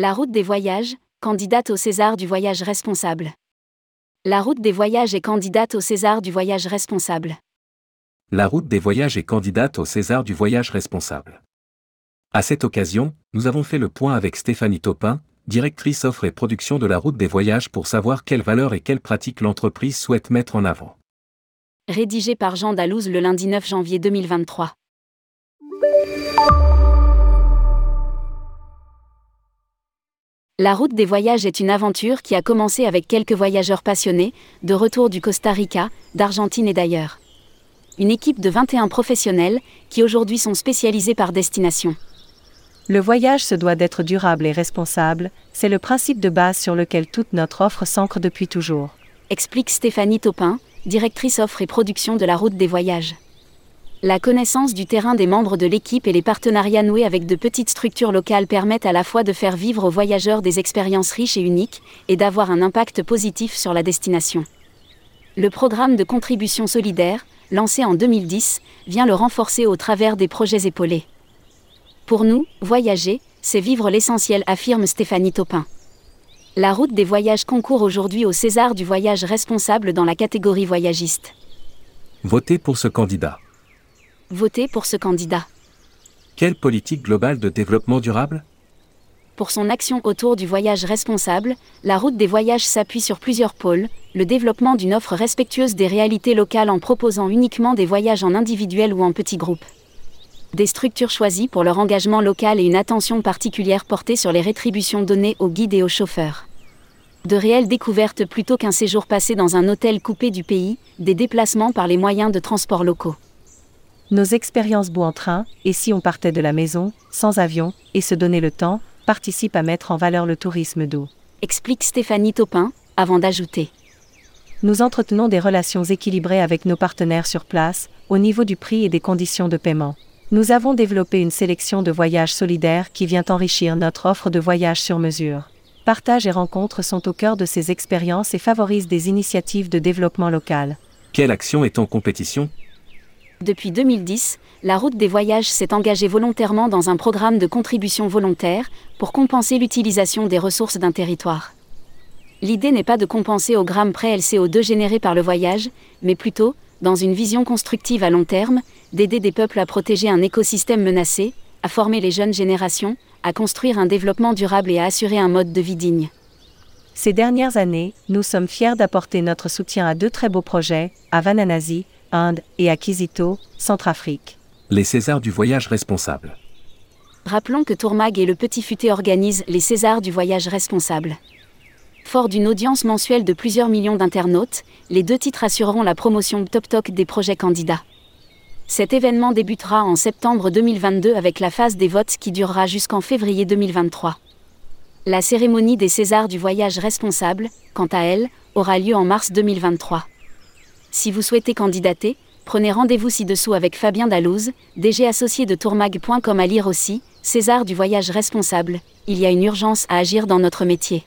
La route des voyages, candidate au César du voyage responsable. La route des voyages est candidate au César du voyage responsable. La route des voyages est candidate au César du voyage responsable. À cette occasion, nous avons fait le point avec Stéphanie Topin, directrice offre et production de la route des voyages pour savoir quelles valeurs et quelles pratiques l'entreprise souhaite mettre en avant. Rédigé par Jean Dalouse le lundi 9 janvier 2023. La route des voyages est une aventure qui a commencé avec quelques voyageurs passionnés, de retour du Costa Rica, d'Argentine et d'ailleurs. Une équipe de 21 professionnels, qui aujourd'hui sont spécialisés par destination. Le voyage se doit d'être durable et responsable, c'est le principe de base sur lequel toute notre offre s'ancre depuis toujours. Explique Stéphanie Taupin, directrice offre et production de la route des voyages. La connaissance du terrain des membres de l'équipe et les partenariats noués avec de petites structures locales permettent à la fois de faire vivre aux voyageurs des expériences riches et uniques, et d'avoir un impact positif sur la destination. Le programme de contribution solidaire, lancé en 2010, vient le renforcer au travers des projets épaulés. Pour nous, voyager, c'est vivre l'essentiel, affirme Stéphanie Taupin. La route des voyages concourt aujourd'hui au César du voyage responsable dans la catégorie voyagiste. Votez pour ce candidat. Votez pour ce candidat. Quelle politique globale de développement durable? Pour son action autour du voyage responsable, la route des voyages s'appuie sur plusieurs pôles, le développement d'une offre respectueuse des réalités locales en proposant uniquement des voyages en individuel ou en petits groupes. Des structures choisies pour leur engagement local et une attention particulière portée sur les rétributions données aux guides et aux chauffeurs. De réelles découvertes plutôt qu'un séjour passé dans un hôtel coupé du pays, des déplacements par les moyens de transport locaux. Nos expériences bout en train, et si on partait de la maison, sans avion, et se donner le temps, participent à mettre en valeur le tourisme d'eau. Explique Stéphanie Taupin, avant d'ajouter. Nous entretenons des relations équilibrées avec nos partenaires sur place, au niveau du prix et des conditions de paiement. Nous avons développé une sélection de voyages solidaires qui vient enrichir notre offre de voyages sur mesure. Partage et rencontres sont au cœur de ces expériences et favorisent des initiatives de développement local. Quelle action est en compétition? Depuis 2010, la route des voyages s'est engagée volontairement dans un programme de contribution volontaire pour compenser l'utilisation des ressources d'un territoire. L'idée n'est pas de compenser au gramme près le CO2 généré par le voyage, mais plutôt, dans une vision constructive à long terme, d'aider des peuples à protéger un écosystème menacé, à former les jeunes générations, à construire un développement durable et à assurer un mode de vie digne. Ces dernières années, nous sommes fiers d'apporter notre soutien à deux très beaux projets, à Vananasi, Inde, et à Kizito, Centrafrique. Les Césars du voyage responsable. Rappelons que Tourmag et le Petit Futé organisent les Césars du voyage responsable. Fort d'une audience mensuelle de plusieurs millions d'internautes, les deux titres assureront la promotion top talk des projets candidats. Cet événement débutera en septembre 2022 avec la phase des votes qui durera jusqu'en février 2023. La cérémonie des Césars du voyage responsable, quant à elle, aura lieu en mars 2023. Si vous souhaitez candidater, prenez rendez-vous ci-dessous avec Fabien Dalouse, DG associé de tourmag.com à lire aussi, César du voyage responsable, il y a une urgence à agir dans notre métier.